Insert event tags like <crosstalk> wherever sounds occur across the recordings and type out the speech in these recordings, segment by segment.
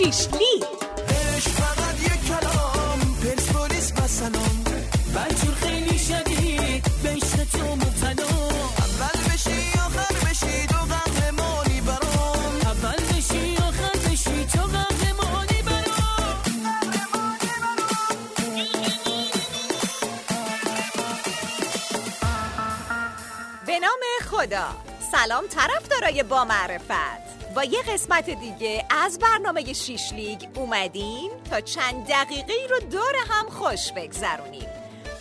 Sheesh. خدا. سلام طرفدارای با معرفت. با یه قسمت دیگه از برنامه شیش لیگ اومدیم تا چند دقیقه رو دور هم خوش بگذرونیم.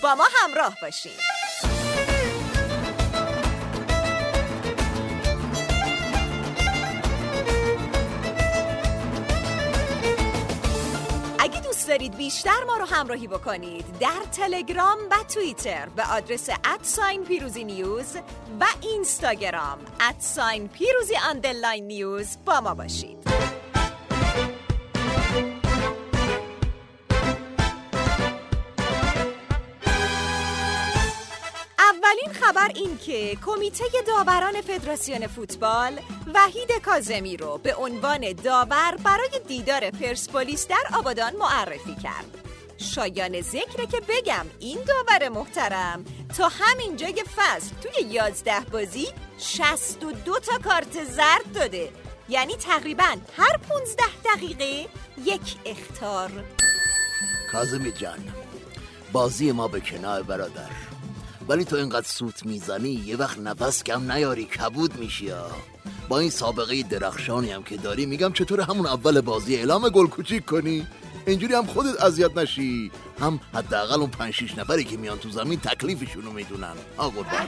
با ما همراه باشیم دارید بیشتر ما رو همراهی بکنید در تلگرام و توییتر به آدرس ادساین پیروزی نیوز و اینستاگرام ادساین پیروزی نیوز با ما باشید. خبر این که کمیته داوران فدراسیون فوتبال وحید کازمی رو به عنوان داور برای دیدار پرسپولیس در آبادان معرفی کرد. شایان ذکره که بگم این داور محترم تا همین جای فصل توی 11 بازی 62 تا کارت زرد داده. یعنی تقریبا هر 15 دقیقه یک اختار. کازمی جان بازی ما به کنار برادر. ولی تو اینقدر سوت می‌زنی یه وقت نفس کم نیاری کبود میشی ها. با این سابقه درخشانی هم که داری میگم چطور همون اول بازی اعلام گل کوچیک کنی؟ اینجوری هم خودت اذیت نشی. هم حداقل اون پنج شیش نفری که میان تو زمین تکلیفشونو می‌دونن. آ قربان.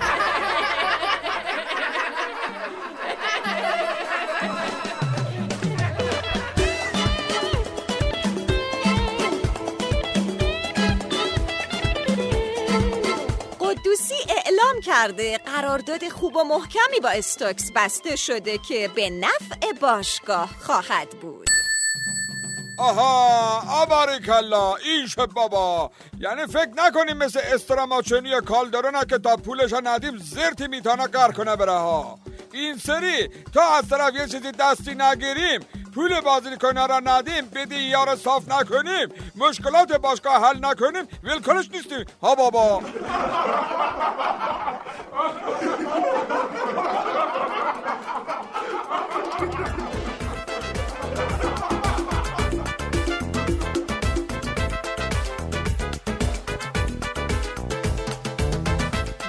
کرده قرارداد خوب و محکمی با استوکس بسته شده که به نفع باشگاه خواهد بود. آها آباریکلا این شد بابا. یعنی فکر نکنیم مثل استراماچونی یا کالدرونه که تا پولش ندیم زرتی میتانه کار کنه بره ها. این سری تا از طرف یه چیزی دستی نگیریم پول بازی کنه را ندیم بدی یار صاف نکنیم مشکلات باشگاه حل نکنیم ولکنش نیستیم. ها بابا.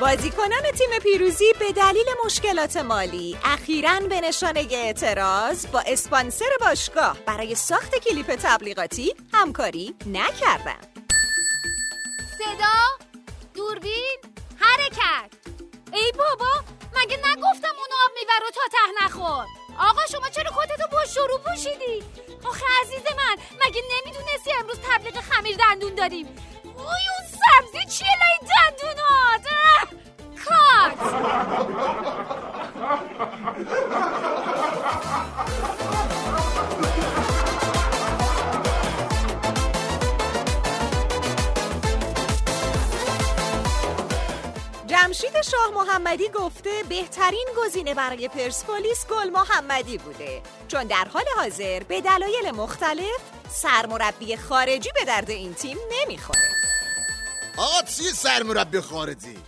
بازیکنان تیم پیروزی به دلیل مشکلات مالی اخیراً به نشانه اعتراض با اسپانسر باشگاه برای ساخت کلیپ تبلیغاتی همکاری نکردند. صدا دوربین حرکت ای بابا مگه نگفتم اون آب میبر و تا ته نخور؟ آقا شما چرا کتتو با شروع پوشیدی؟ آخه عزیز من مگه نمی‌دونستی امروز تبلیغ خمیر دندون داریم؟ اوی اون سبزی چیه؟ لای دندونات جمشید شاه محمدی گفته بهترین گزینه برای پرسپولیس گل محمدی بوده. چون در حال حاضر به دلایل مختلف سرمربی خارجی به درد این تیم نمی‌خوره. آقا چی سرمربی خارجی؟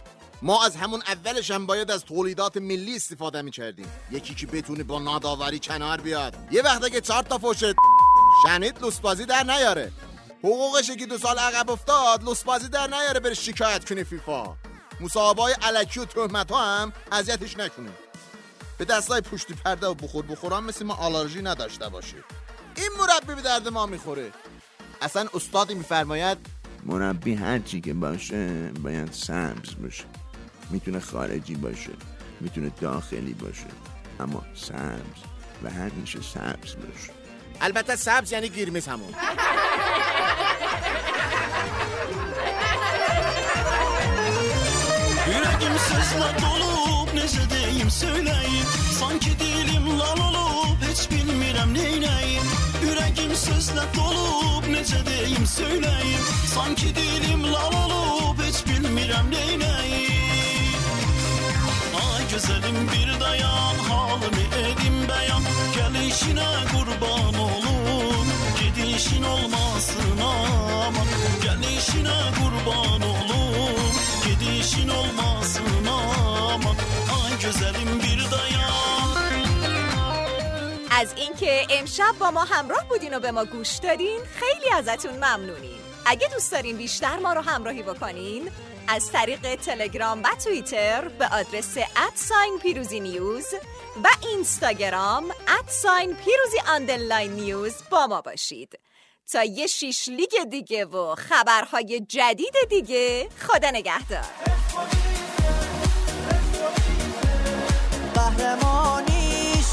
ما از همون اولش هم باید از تولیدات ملی استفاده می‌کردیم. یکی که بتونه با ناداوری کنار بیاد. یه وقت اگه چهار تا فوش شنید لوسبازی در نیاره. حقوقش که دو سال عقب افتاد لوسبازی در نیاره بره شکایت کنه فیفا. مصاحبه های علکی و تهمت ها هم اذیتش نکنه به دستای پشتی پرده و بخور بخوران مثل ما آلرژی نداشته باشه این مربی به درد ما می‌خوره. اصلا استادی میفرماید مربی هر چی که باشه باید سبز باشه. می‌تونه خارجی باشه می‌تونه داخلی باشه اما سبز و همیشه سبز باشه. البته سبز یعنی گیرمیز همون <laughs> Aşkla dolup necedeyim söyleyin Sanki dilim lal olup hiç bilmirəm neyleyim Yüreğim sözle dolup necedeyim söyleyin Sanki dilim lal olup hiç bilmirəm neyleyim Ay güzelim bir dayan halimi edin beyan. Gelişine kurban olun Gidişin olmasın aman. Gelişine kurban olun. Gözəlim bir dayan از اینکه امشب با ما همراه بودین و به ما گوش دادین خیلی ازتون ممنونیم. اگه دوست دارین بیشتر ما رو همراهی بکنین از طریق تلگرام و توییتر به آدرس at sign پیروزی news و اینستاگرام at sign پیروزی underline news با ما باشید. تا یه شیش لیگ دیگه و خبرهای جدید دیگه خدا نگهدار. قهرمانیش